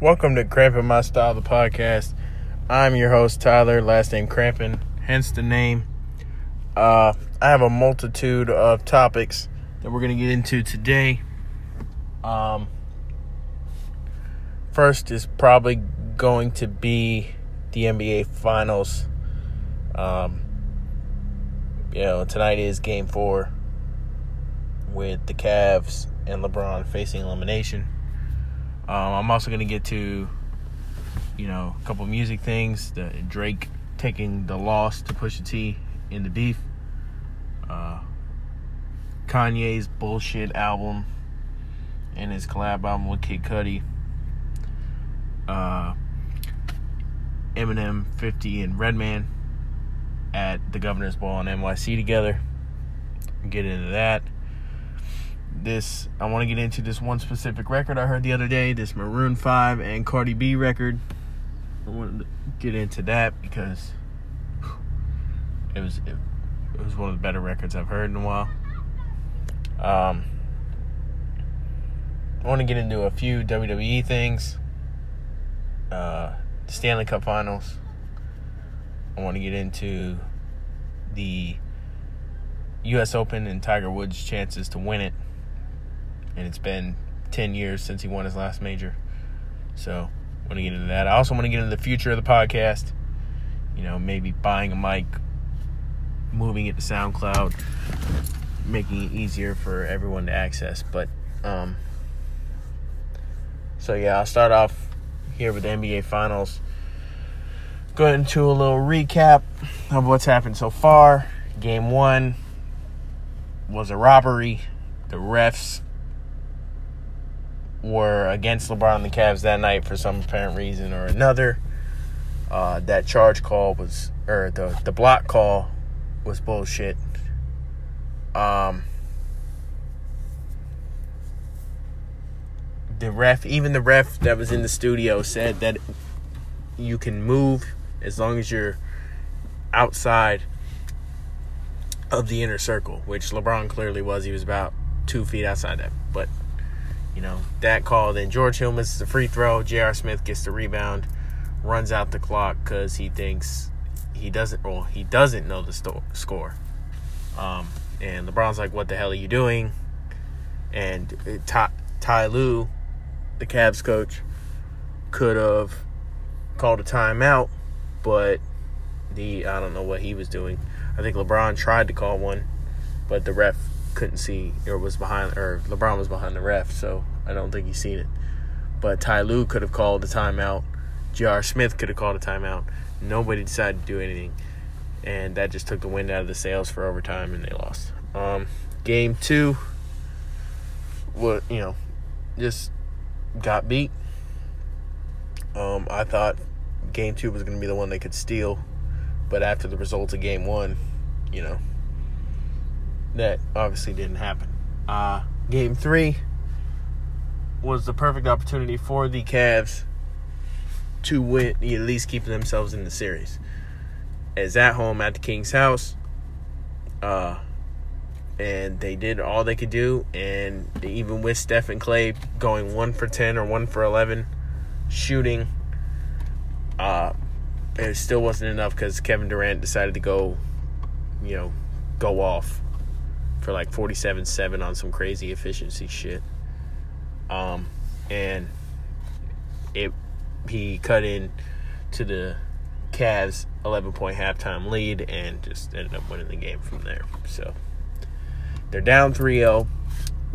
Welcome to Cramping My Style, the podcast. I'm your host, Tyler, last name Cramping, hence the name. Uh, I have a multitude of topics that we're going to get into today. Um, first is probably going to be the NBA Finals. Um, you know, tonight is game four with the Cavs and LeBron facing elimination. Um, I'm also to get to, you know, a couple music things. The Drake taking the loss to Pusha T in the beef. Uh, Kanye's bullshit album and his collab album with Kid Cudi. Uh, Eminem, 50, and Redman at the Governor's Ball in NYC together. Get into that this I want to get into this one specific record I heard the other day, this Maroon 5 and Cardi B record. I wanted to get into that because it was it, it was one of the better records I've heard in a while. Um I want to get into a few WWE things. Uh Stanley Cup Finals. I want to get into the US Open and Tiger Woods' chances to win it and it's been 10 years since he won his last major. So, I want to get into that. I also want to get into the future of the podcast. You know, maybe buying a mic, moving it to SoundCloud, making it easier for everyone to access. But, um, so yeah, I'll start off here with the NBA Finals. Go into a little recap of what's happened so far. Game one was a robbery. The refs were against LeBron and the Cavs that night for some apparent reason or another. Uh, that charge call was, or the the block call was bullshit. Um, the ref, even the ref that was in the studio, said that you can move as long as you're outside of the inner circle, which LeBron clearly was. He was about two feet outside that, but you know, that call. Then George Hill misses the free throw. J.R. Smith gets the rebound, runs out the clock because he thinks he doesn't, well, he doesn't know the sto- score. Um, and LeBron's like, what the hell are you doing? And uh, Ty, Ty Lue, the Cavs coach, could have called a timeout, but the, I don't know what he was doing. I think LeBron tried to call one, but the ref couldn't see or was behind or LeBron was behind the ref, so I don't think he's seen it. But Ty Lue could have called a timeout. J.R. Smith could have called a timeout. Nobody decided to do anything. And that just took the wind out of the sails for overtime and they lost. Um, game two what you know, just got beat. Um, I thought game two was gonna be the one they could steal. But after the results of game one, you know, that obviously didn't happen. Uh, game three was the perfect opportunity for the Cavs to win, at least keep themselves in the series. As at home at the King's house, uh, and they did all they could do, and even with Steph and Clay going one for ten or one for eleven, shooting, uh, it still wasn't enough because Kevin Durant decided to go, you know, go off for like 47-7 on some crazy efficiency shit. Um, and it he cut in to the Cavs 11 point halftime lead and just ended up winning the game from there. So they're down 3-0.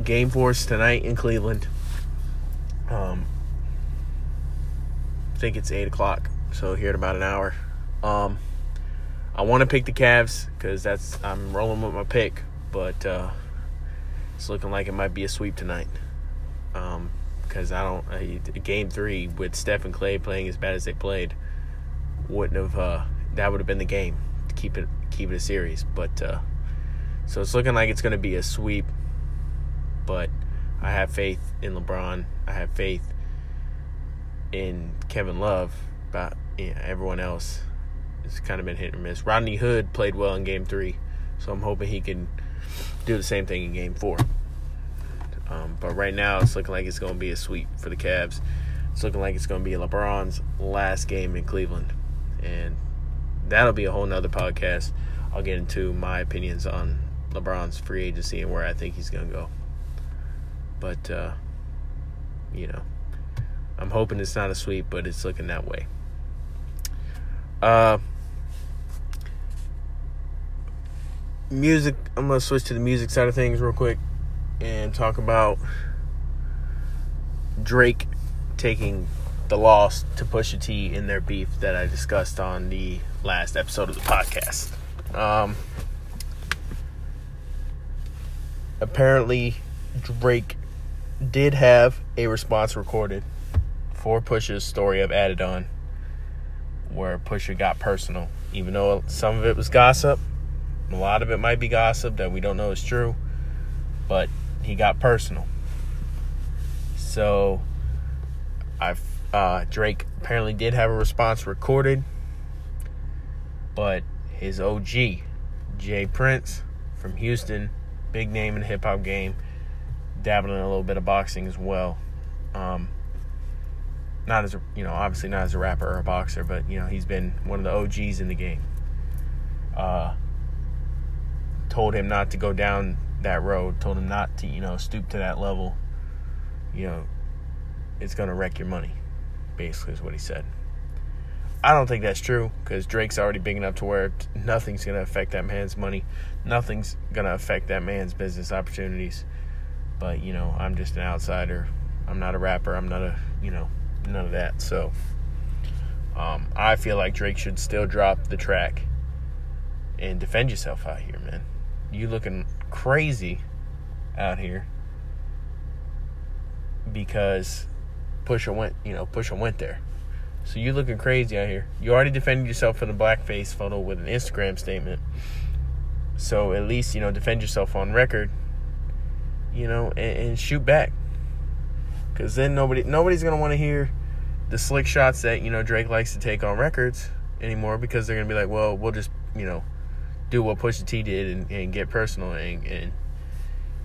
Game force tonight in Cleveland. Um, I think it's eight o'clock, so here in about an hour. Um, I want to pick the Cavs because that's I'm rolling with my pick, but uh, it's looking like it might be a sweep tonight. Because um, I don't, uh, game three with Steph and Clay playing as bad as they played, wouldn't have. Uh, that would have been the game to keep it keep it a series. But uh, so it's looking like it's going to be a sweep. But I have faith in LeBron. I have faith in Kevin Love. But yeah, everyone else has kind of been hit or miss. Rodney Hood played well in Game Three, so I'm hoping he can do the same thing in game four. Um, but right now, it's looking like it's going to be a sweep for the Cavs. it's looking like it's going to be LeBron's last game in Cleveland. And that'll be a whole nother podcast. I'll get into my opinions on LeBron's free agency and where I think he's going to go. But, uh, you know, I'm hoping it's not a sweep, but it's looking that way. Uh, music, I'm to switch to the music side of things real quick and talk about Drake taking the loss to Pusha T in their beef that I discussed on the last episode of the podcast. Um, apparently, Drake did have a response recorded for Pusha's story of Adidon, where Pusha got personal, even though some of it was gossip. A lot of it might be gossip that we don't know is true, but he got personal. So, I uh, Drake apparently did have a response recorded, but his OG, J. Prince from Houston, big name in the hip hop game, dabbling in a little bit of boxing as well. Um, not as a, you know, obviously not as a rapper or a boxer, but you know he's been one of the OGs in the game. Uh, told him not to go down that road. Told him not to you know stoop to that level. You know, it's gonna wreck your money. Basically, is what he said. I don't think that's true because Drake's already big enough to where nothing's gonna affect that man's money. Nothing's gonna affect that man's business opportunities. But you know, I'm just an outsider. I'm not a rapper. I'm not a you know none of that. So um, I feel like Drake should still drop the track and defend yourself out here, man. You looking crazy out here because Pusha went, you know, Pusha went there. So you looking crazy out here. You already defended yourself in the blackface photo with an Instagram statement. So at least, you know, defend yourself on record, you know, and, and shoot back. Cause then nobody nobody's gonna want to hear the slick shots that, you know, Drake likes to take on records anymore because they're gonna be like, well, we'll just, you know, do what Pusha T did and, and get personal and, and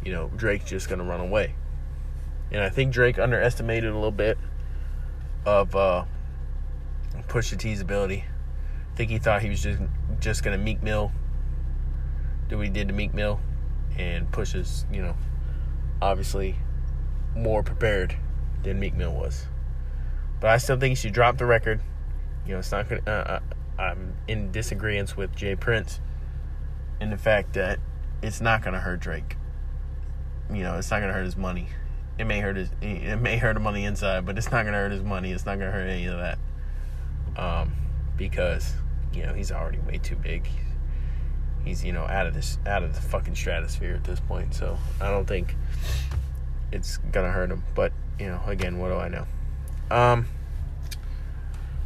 you know, Drake's just gonna run away. And I think Drake underestimated a little bit of uh, Pusha T's ability. I think he thought he was just just gonna Meek Mill do what he did to Meek Mill, and Pusha's you know obviously more prepared than Meek Mill was. But I still think he should drop the record. You know, it's not gonna. Uh, uh I'm in disagreement with J. Prince in the fact that it's not gonna hurt Drake. You know, it's not gonna hurt his money. It may hurt his. It may hurt him on the inside, but it's not gonna hurt his money. It's not gonna hurt any of that. Um, because you know he's already way too big. He's you know out of this out of the fucking stratosphere at this point. So I don't think it's gonna hurt him. But you know, again, what do I know? Um,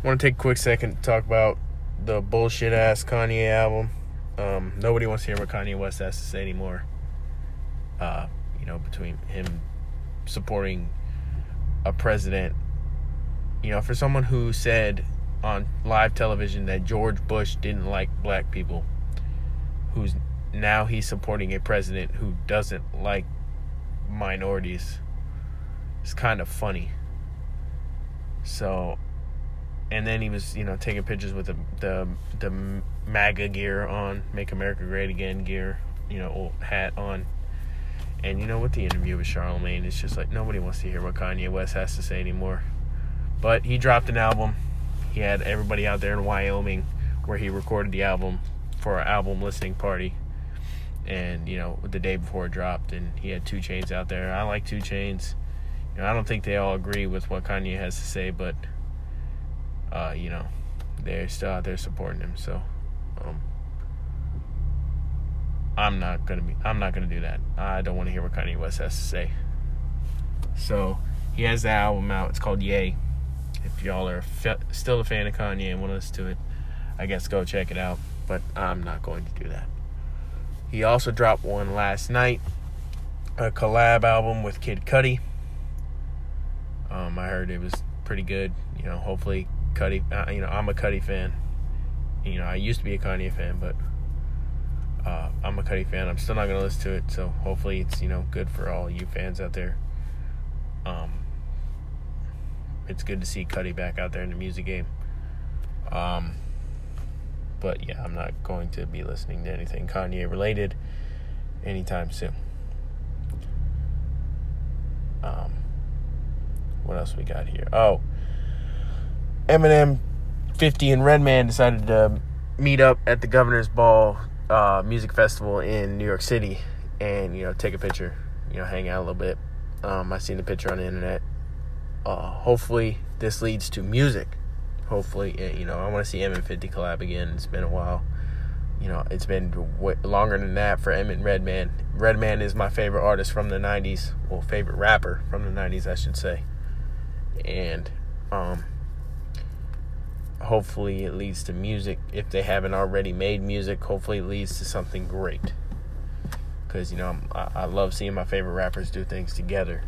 want to take a quick second to talk about the bullshit ass Kanye album. Um, nobody wants to hear what Kanye West has to say anymore. Uh, you know, between him supporting a president. You know, for someone who said on live television that George Bush didn't like black people, who's now he's supporting a president who doesn't like minorities. It's kind of funny. So, and then he was, you know, taking pictures with the the the MAGA gear on, "Make America Great Again" gear, you know, hat on. And you know, what the interview with Charlemagne, it's just like nobody wants to hear what Kanye West has to say anymore. But he dropped an album. He had everybody out there in Wyoming where he recorded the album for an album listening party. And, you know, the day before it dropped, and he had 2 Chainz out there. I like 2 Chainz. You know, I don't think they all agree with what Kanye has to say, but, uh, you know, they're still out there supporting him. So, um, I'm not gonna be. I'm not gonna do that. I don't want to hear what Kanye West has to say. So he has the album out. It's called Ye. If y'all are fe- still a fan of Kanye and want to listen to it, I guess go check it out. But I'm not going to do that. He also dropped one last night, a collab album with Kid Cudi. Um, I heard it was pretty good. You know, hopefully Cudi. Uh, you know, I'm a Cudi fan. You know, I used to be a Kanye fan, but uh, I'm a Cudi fan. I'm still not gonna listen to it, so hopefully it's you know good for all you fans out there. Um, it's good to see Cudi back out there in the music game. Um, but yeah, I'm not going to be listening to anything Kanye related anytime soon. Um, what else we got here? Oh, Eminem, 50, and Redman decided to meet up at the Governor's Ball uh, Music Festival in New York City and, you know, take a picture, you know, hang out a little bit. Um, I seen the picture on the internet. Uh, hopefully, this leads to music. Hopefully, eh, you know, I want to see M and 50 collab again. It's been a while. You know, it's been longer than that for M and Redman. Redman is my favorite artist from the 90s. Well, favorite rapper from the 90s, I should say. And, um, hopefully it leads to music. If they haven't already made music, hopefully it leads to something great. Because, you know, I, I love seeing my favorite rappers do things together.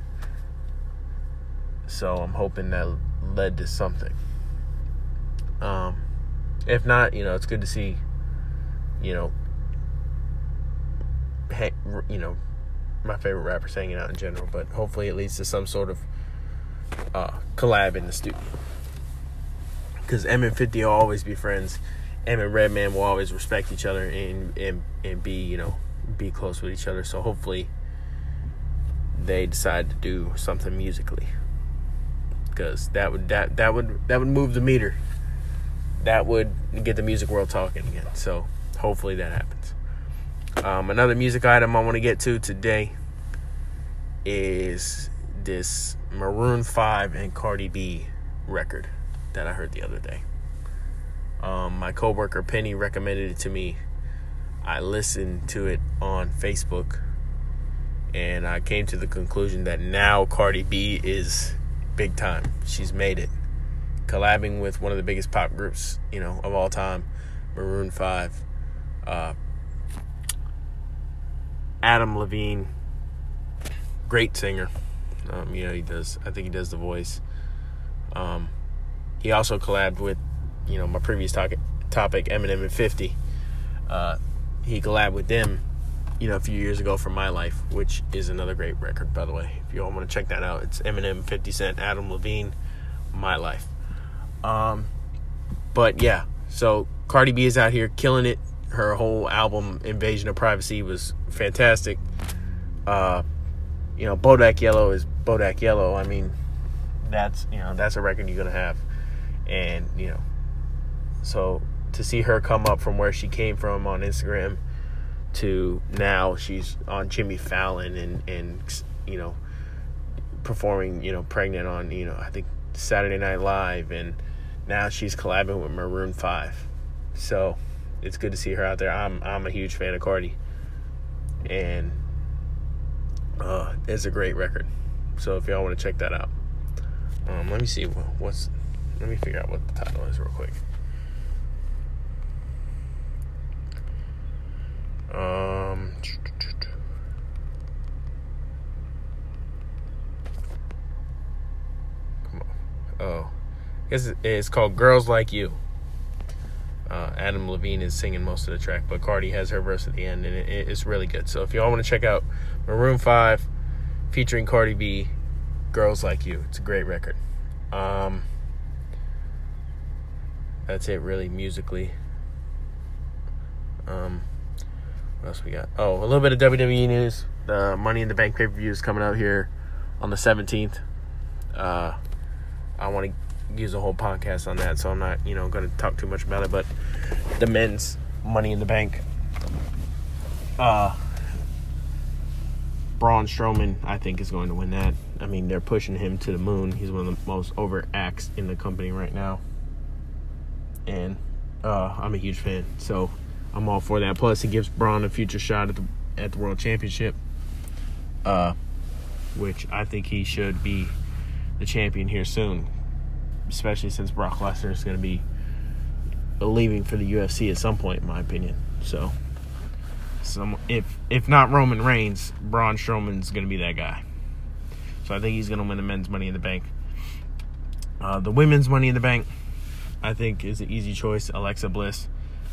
So I'm hoping that led to something. Um, if not, you know, it's good to see, you know, hey, you know, my favorite rappers hanging out in general. But hopefully, it leads to some sort of uh, collab in the studio because M and Fifty will always be friends. M and Redman will always respect each other and and and be you know be close with each other. So hopefully they decide to do something musically because that would that that would that would move the meter. That would get the music world talking again. So hopefully that happens. Um, another music item I want to get to today is this Maroon Five and Cardi B record that I heard the other day. Um, my coworker Penny recommended it to me. I listened to it on Facebook, and I came to the conclusion that now Cardi B is big time. She's made it, collabing with one of the biggest pop groups, you know, of all time, Maroon Five. Uh, Adam Levine, great singer. Um, you know, he does. I think he does the voice. Um, he also collabed with, you know, my previous topic, topic Eminem and 50. Uh, he collabed with them, you know, a few years ago for My Life, which is another great record, by the way. If you all want to check that out, it's Eminem, 50 Cent, Adam Levine, My Life. Um, but yeah, so Cardi B is out here killing it. Her whole album, Invasion of Privacy, was fantastic. Uh, you know, Bodak Yellow is Bodak Yellow. I mean, that's you know that's a record you're gonna have and you know so to see her come up from where she came from on Instagram to now she's on Jimmy Fallon and and you know performing you know pregnant on you know I think Saturday Night Live. And now she's collabing with Maroon 5 so it's good to see her out there. I'm I'm a huge fan of Cardi. And uh, it's a great record. So if y'all want to check that out um, let me see what's let me figure out what the title is real quick. Um. Come on. Oh. I guess it's called Girls Like You. Uh, Adam Levine is singing most of the track, but Cardi has her verse at the end, and it, it's really good. So if y'all want to check out Maroon 5 featuring Cardi B, Girls Like You, it's a great record. Um, that's it really musically. Um, what else we got? Oh, a little bit of WWE news. The Money in the Bank pay per view is coming out here on the 17th. Uh, I want to use a whole podcast on that, so I'm not, you know, going to talk too much about it. But the men's Money in the Bank. Uh, Braun Strowman, I think, is going to win that. I mean, they're pushing him to the moon. He's one of the most over acts in the company right now and uh, I'm a huge fan. So I'm all for that. Plus, it gives Braun a future shot at the at the World Championship, uh, which I think he should be the champion here soon, especially since Brock Lesnar is going to be leaving for the UFC at some point, in my opinion. So, some if if not Roman Reigns, Braun Strowman's going to be that guy. So I think he's going to win the men's Money in the Bank. Uh, the women's Money in the Bank. I think is an easy choice. Alexa Bliss,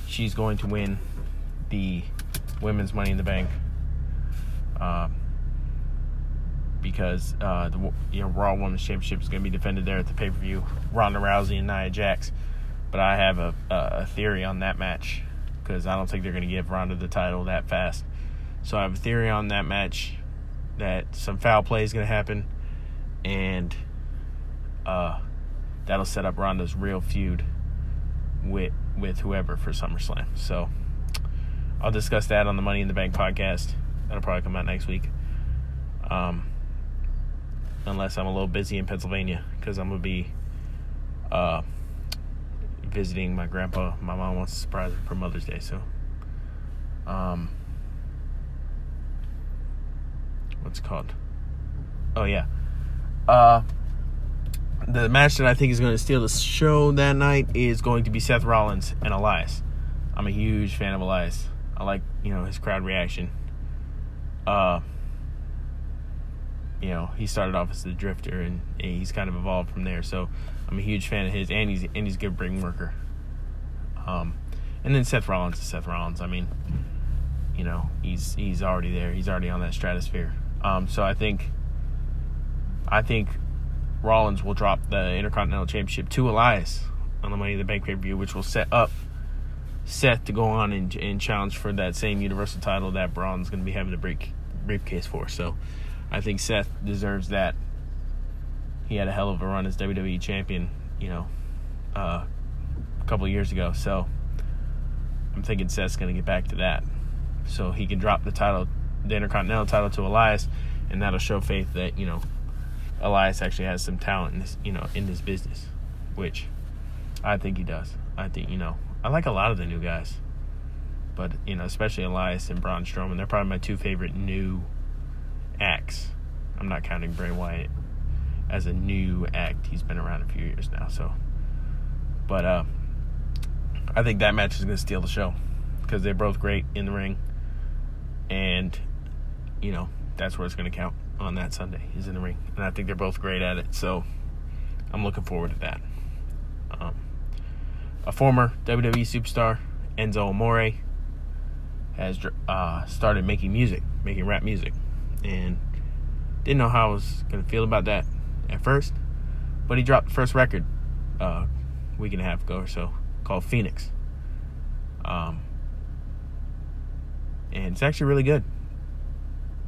she's going to win the women's Money in the Bank. Uh, because uh, the you know Raw Women's Championship is going to be defended there at the pay per view. Ronda Rousey and Nia Jax, but I have a a theory on that match because I don't think they're going to give Ronda the title that fast. So I have a theory on that match that some foul play is going to happen, and uh, that'll set up Ronda's real feud with with whoever for SummerSlam. So I'll discuss that on the Money in the Bank podcast. That'll probably come out next week. Um, unless I'm a little busy in Pennsylvania because I'm gonna be uh, visiting my grandpa. My mom wants to surprise him for Mother's Day, so um, what's it called? Oh yeah, uh, the match that I think is going to steal the show that night is going to be Seth Rollins and Elias. I'm a huge fan of Elias. I like you know his crowd reaction. Uh, you know, he started off as the drifter and, he's kind of evolved from there. So I'm a huge fan of his, and he's and he's a good ring worker. Um, and then Seth Rollins is Seth Rollins. I mean, you know, he's he's already there. He's already on that stratosphere. Um, so I think, I think Rollins will drop the Intercontinental Championship to Elias on the Money in the Bank pay per view, which will set up Seth to go on and, and challenge for that same Universal title that Braun's going to be having to break briefcase for. So I think Seth deserves that. He had a hell of a run as WWE champion, you know, uh, a couple years ago. So I'm thinking Seth's going to get back to that. So he can drop the title, the Intercontinental title to Elias, and that'll show faith that, you know, Elias actually has some talent in this, you know, in this business, which I think he does. I think, you know, I like a lot of the new guys, but, you know, especially Elias and Braun Strowman. They're probably my two favorite new acts. I'm not counting Bray Wyatt as a new act. He's been around a few years now, so. But uh, I think that match is going to steal the show because they're both great in the ring, and you know that's where it's going to count on that Sunday. He's in the ring, and I think they're both great at it. So I'm looking forward to that. Um, a former WWE superstar, Enzo Amore, has uh, started making music, making rap music and didn't know how I was gonna feel about that at first. But he dropped the first record uh, a week and a half ago or so called Phoenix. Um, and it's actually really good.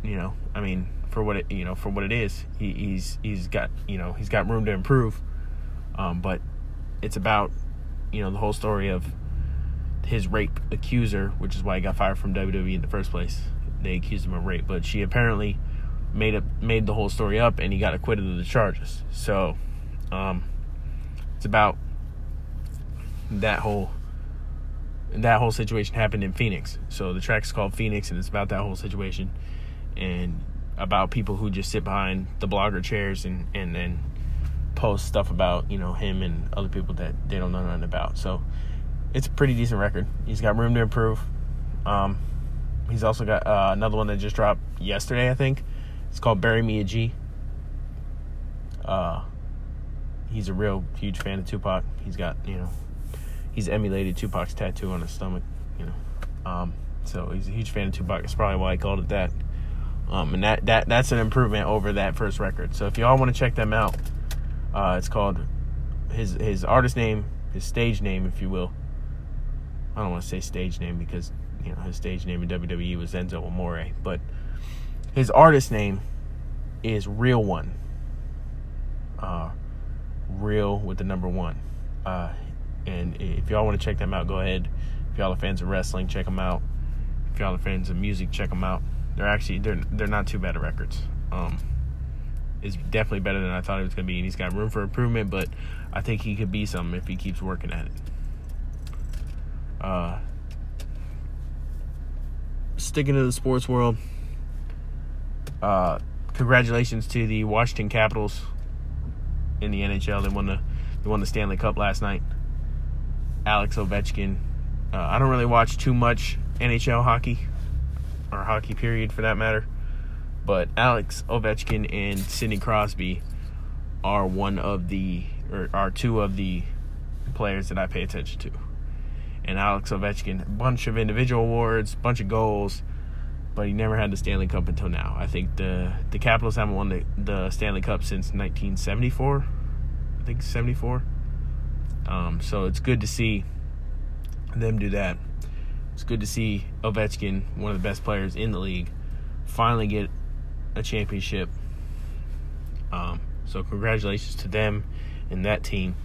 You know, I mean, for what it you know for what it is, he, he's he's got you know he's got room to improve. Um, but it's about you know the whole story of his rape accuser, which is why he got fired from WWE in the first place they accused him of rape, but she apparently made up made the whole story up, and he got acquitted of the charges. So, um, it's about that whole that whole situation happened in Phoenix. So the track's called Phoenix, and it's about that whole situation, and about people who just sit behind the blogger chairs and and then post stuff about you know him and other people that they don't know nothing about. So it's a pretty decent record. He's got room to improve. Um, He's also got uh, another one that just dropped yesterday, I think. It's called Bury Me a G. Uh, he's a real huge fan of Tupac. He's got, you know, he's emulated Tupac's tattoo on his stomach, you know. Um, so he's a huge fan of Tupac. That's probably why I called it that. Um, and that, that that's an improvement over that first record. So if y'all want to check them out, uh, it's called his his artist name, his stage name, if you will. I don't want to say stage name because you know his stage name in WWE was Enzo Amore, but his artist name is Real One. Uh, real with the number one. Uh, and if y'all want to check them out, go ahead. If y'all are fans of wrestling, check them out. If y'all are fans of music, check them out. They're actually they're they're not too bad of records. Um, it's definitely better than I thought it was gonna be, and he's got room for improvement. But I think he could be something if he keeps working at it. Uh, sticking to the sports world, uh, congratulations to the Washington Capitals in the NHL. They won the they won the Stanley Cup last night. Alex Ovechkin. Uh, I don't really watch too much NHL hockey or hockey period for that matter, but Alex Ovechkin and Sidney Crosby are one of the or are two of the players that I pay attention to and Alex Ovechkin. A bunch of individual awards, bunch of goals. but he never had the Stanley Cup until now. I think the the Capitals haven't won the, the Stanley Cup since 1974. I think 74. Um, so it's good to see them do that. It's good to see Ovechkin, one of the best players in the league, finally get a championship. Um, so congratulations to them and that team.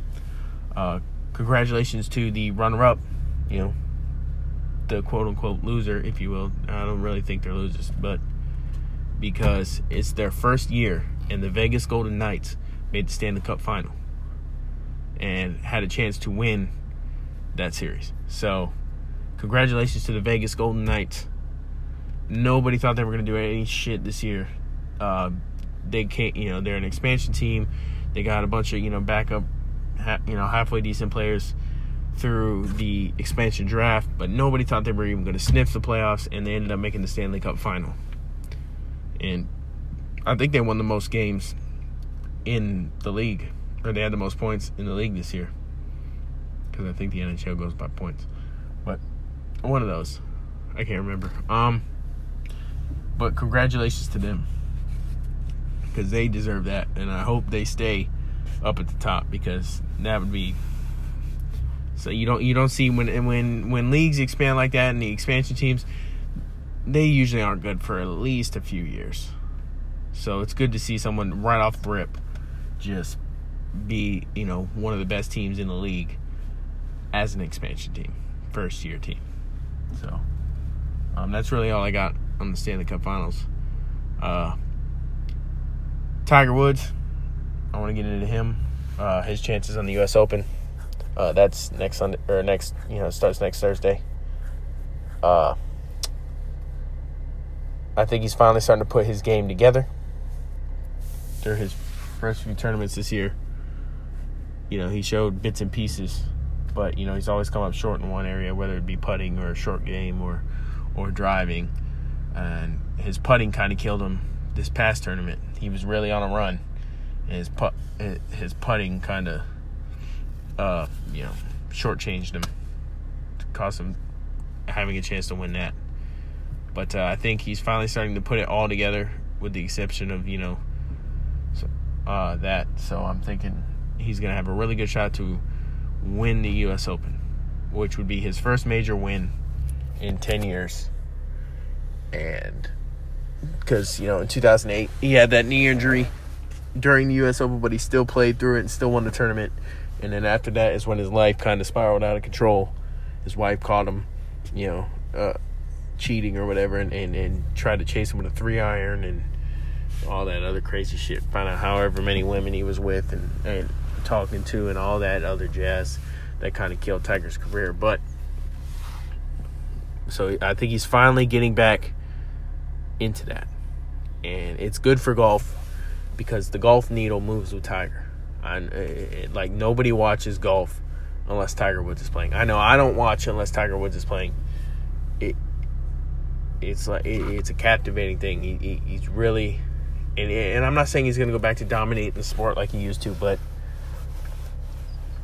Uh, congratulations to the runner-up. You know, the quote unquote loser, if you will. I don't really think they're losers, but because it's their first year and the Vegas Golden Knights made the Stanley Cup final and had a chance to win that series. So, congratulations to the Vegas Golden Knights. Nobody thought they were going to do any shit this year. Uh, they can't, you know, they're an expansion team. They got a bunch of, you know, backup, you know, halfway decent players through the expansion draft, but nobody thought they were even going to sniff the playoffs, and they ended up making the Stanley Cup final. And I think they won the most games in the league, or they had the most points in the league this year, because I think the NHL goes by points. One of those, I can't remember. Um, but congratulations to them because they deserve that, and I hope they stay up at the top because that would be so you don't you don't see when when when leagues expand like that and the expansion teams, they usually aren't good for at least a few years. So it's good to see someone right off the rip just be you know one of the best teams in the league as an expansion team, first year team. So um, that's really all I got on the Stanley Cup Finals. Uh, Tiger Woods, I want to get into him. Uh, his chances on the U.S. Open. Uh, that's next Sunday or next, you know, starts next Thursday. Uh, I think he's finally starting to put his game together. Through his first few tournaments this year, you know, he showed bits and pieces, but you know, he's always come up short in one area, whether it be putting or a short game or or driving. And his putting kind of killed him this past tournament. He was really on a run, and his put his putting kind of uh, you know, shortchanged him, cost him having a chance to win that. But uh, I think he's finally starting to put it all together, with the exception of you know, uh, that. So I'm thinking he's gonna have a really good shot to win the U.S. Open, which would be his first major win in ten years. And because you know in 2008 he had that knee injury during the U.S. Open, but he still played through it and still won the tournament. And then after that is when his life kind of spiraled out of control. His wife caught him, you know, uh, cheating or whatever, and, and, and tried to chase him with a three iron and all that other crazy shit. Find out however many women he was with and, and talking to and all that other jazz that kind of killed Tiger's career. But so I think he's finally getting back into that. And it's good for golf because the golf needle moves with Tiger. Uh, like nobody watches golf unless Tiger Woods is playing. I know I don't watch unless Tiger Woods is playing. It it's like it, it's a captivating thing. He, he, he's really and and I'm not saying he's going to go back to dominating the sport like he used to, but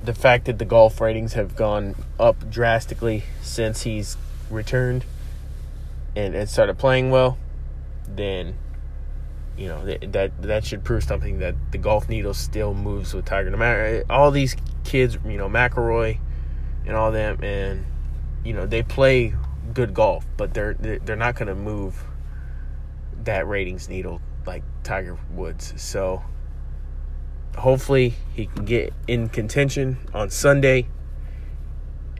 the fact that the golf ratings have gone up drastically since he's returned and, and started playing well, then you know that that should prove something that the golf needle still moves with Tiger. No matter all these kids, you know McIlroy and all them, and you know they play good golf, but they're they're not going to move that ratings needle like Tiger Woods. So hopefully he can get in contention on Sunday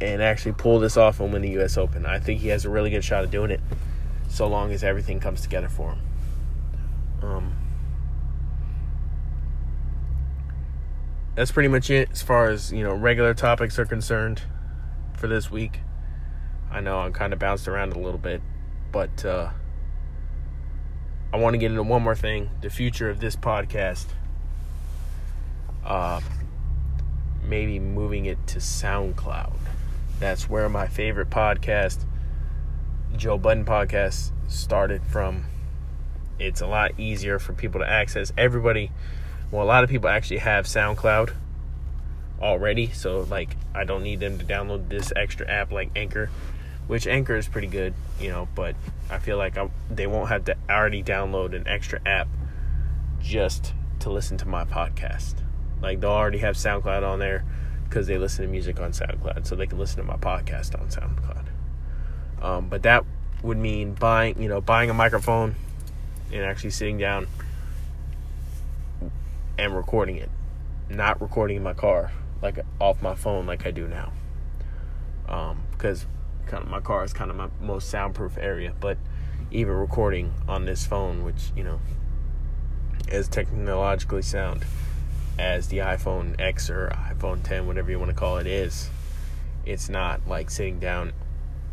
and actually pull this off and win the U.S. Open. I think he has a really good shot of doing it, so long as everything comes together for him. Um, that's pretty much it as far as you know regular topics are concerned for this week. I know I'm kind of bounced around a little bit, but uh, I want to get into one more thing: the future of this podcast. Uh, maybe moving it to SoundCloud. That's where my favorite podcast, Joe Budden podcast, started from it's a lot easier for people to access. Everybody, well, a lot of people actually have SoundCloud already, so like I don't need them to download this extra app like Anchor. which Anchor is pretty good, you know, but I feel like I, they won't have to already download an extra app just to listen to my podcast. Like they'll already have SoundCloud on there because they listen to music on SoundCloud, so they can listen to my podcast on SoundCloud. Um, but that would mean buying, you know, buying a microphone and actually sitting down and recording it, not recording in my car like off my phone like I do now. Um, because kind of my car is kind of my most soundproof area, but even recording on this phone, which you know, is technologically sound as the iPhone X or iPhone 10, whatever you want to call it, is, it's not like sitting down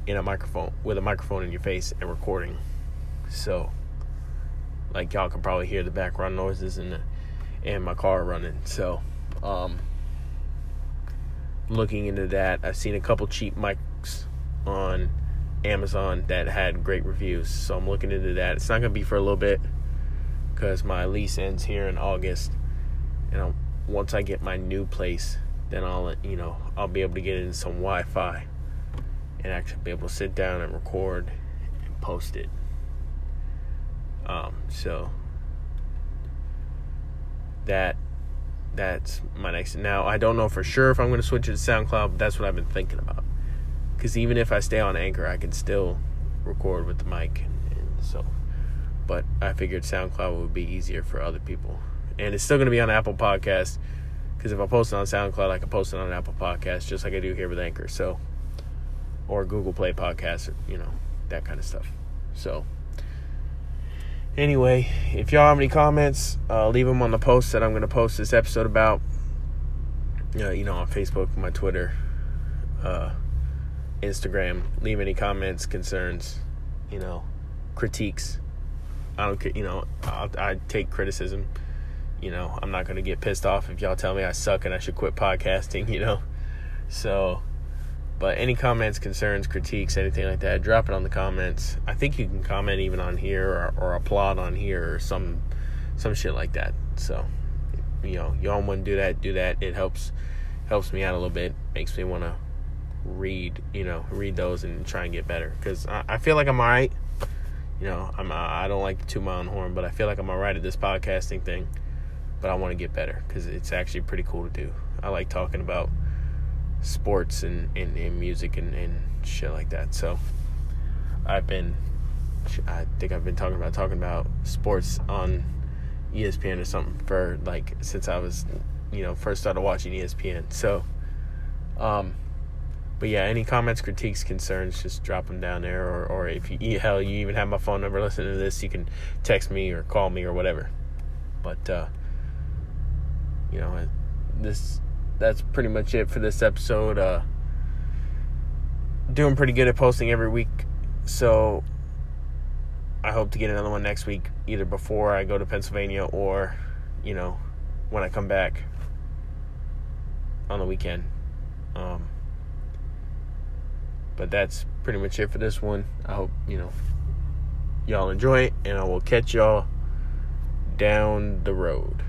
in a microphone with a microphone in your face and recording. So, like y'all can probably hear the background noises and and my car running. So, um, looking into that, I've seen a couple cheap mics on Amazon that had great reviews. So I'm looking into that. It's not gonna be for a little bit because my lease ends here in August, and I'll, once I get my new place, then I'll you know I'll be able to get in some Wi-Fi and actually be able to sit down and record and post it. Um, so that that's my next. Now I don't know for sure if I'm going to switch it to SoundCloud, but that's what I've been thinking about. Because even if I stay on Anchor, I can still record with the mic, and, and so. But I figured SoundCloud would be easier for other people, and it's still going to be on Apple Podcast. Because if I post it on SoundCloud, I can post it on Apple Podcast just like I do here with Anchor. So or Google Play Podcast, you know, that kind of stuff. So, anyway, if y'all have any comments, uh, leave them on the post that I'm going to post this episode about. Uh, you know, on Facebook, my Twitter, uh, Instagram. Leave any comments, concerns, you know, critiques. I don't, you know, I'll, I take criticism. You know, I'm not going to get pissed off if y'all tell me I suck and I should quit podcasting. You know, so but any comments, concerns, critiques, anything like that, drop it on the comments. I think you can comment even on here or, or applaud on here or some some shit like that. So, you know, y'all want to do that, do that. It helps helps me out a little bit. Makes me want to read, you know, read those and try and get better. Because I, I, feel like I'm alright. You know, I'm I don't like to toot my own horn, but I feel like I'm alright at this podcasting thing. But I want to get better because it's actually pretty cool to do. I like talking about sports and, and, and music and, and shit like that. So I've been, I think I've been talking about talking about sports on ESPN or something for like since I was, you know, first started watching ESPN. So, um, but yeah, any comments, critiques, concerns, just drop them down there. Or, or if you hell, you even have my phone number. Listen to this, you can text me or call me or whatever. But uh, you know, this that's pretty much it for this episode. Uh, doing pretty good at posting every week, so I hope to get another one next week, either before I go to Pennsylvania or, you know, when I come back on the weekend. Um, but that's pretty much it for this one. I hope, you know, y'all enjoy it, and I will catch y'all down the road.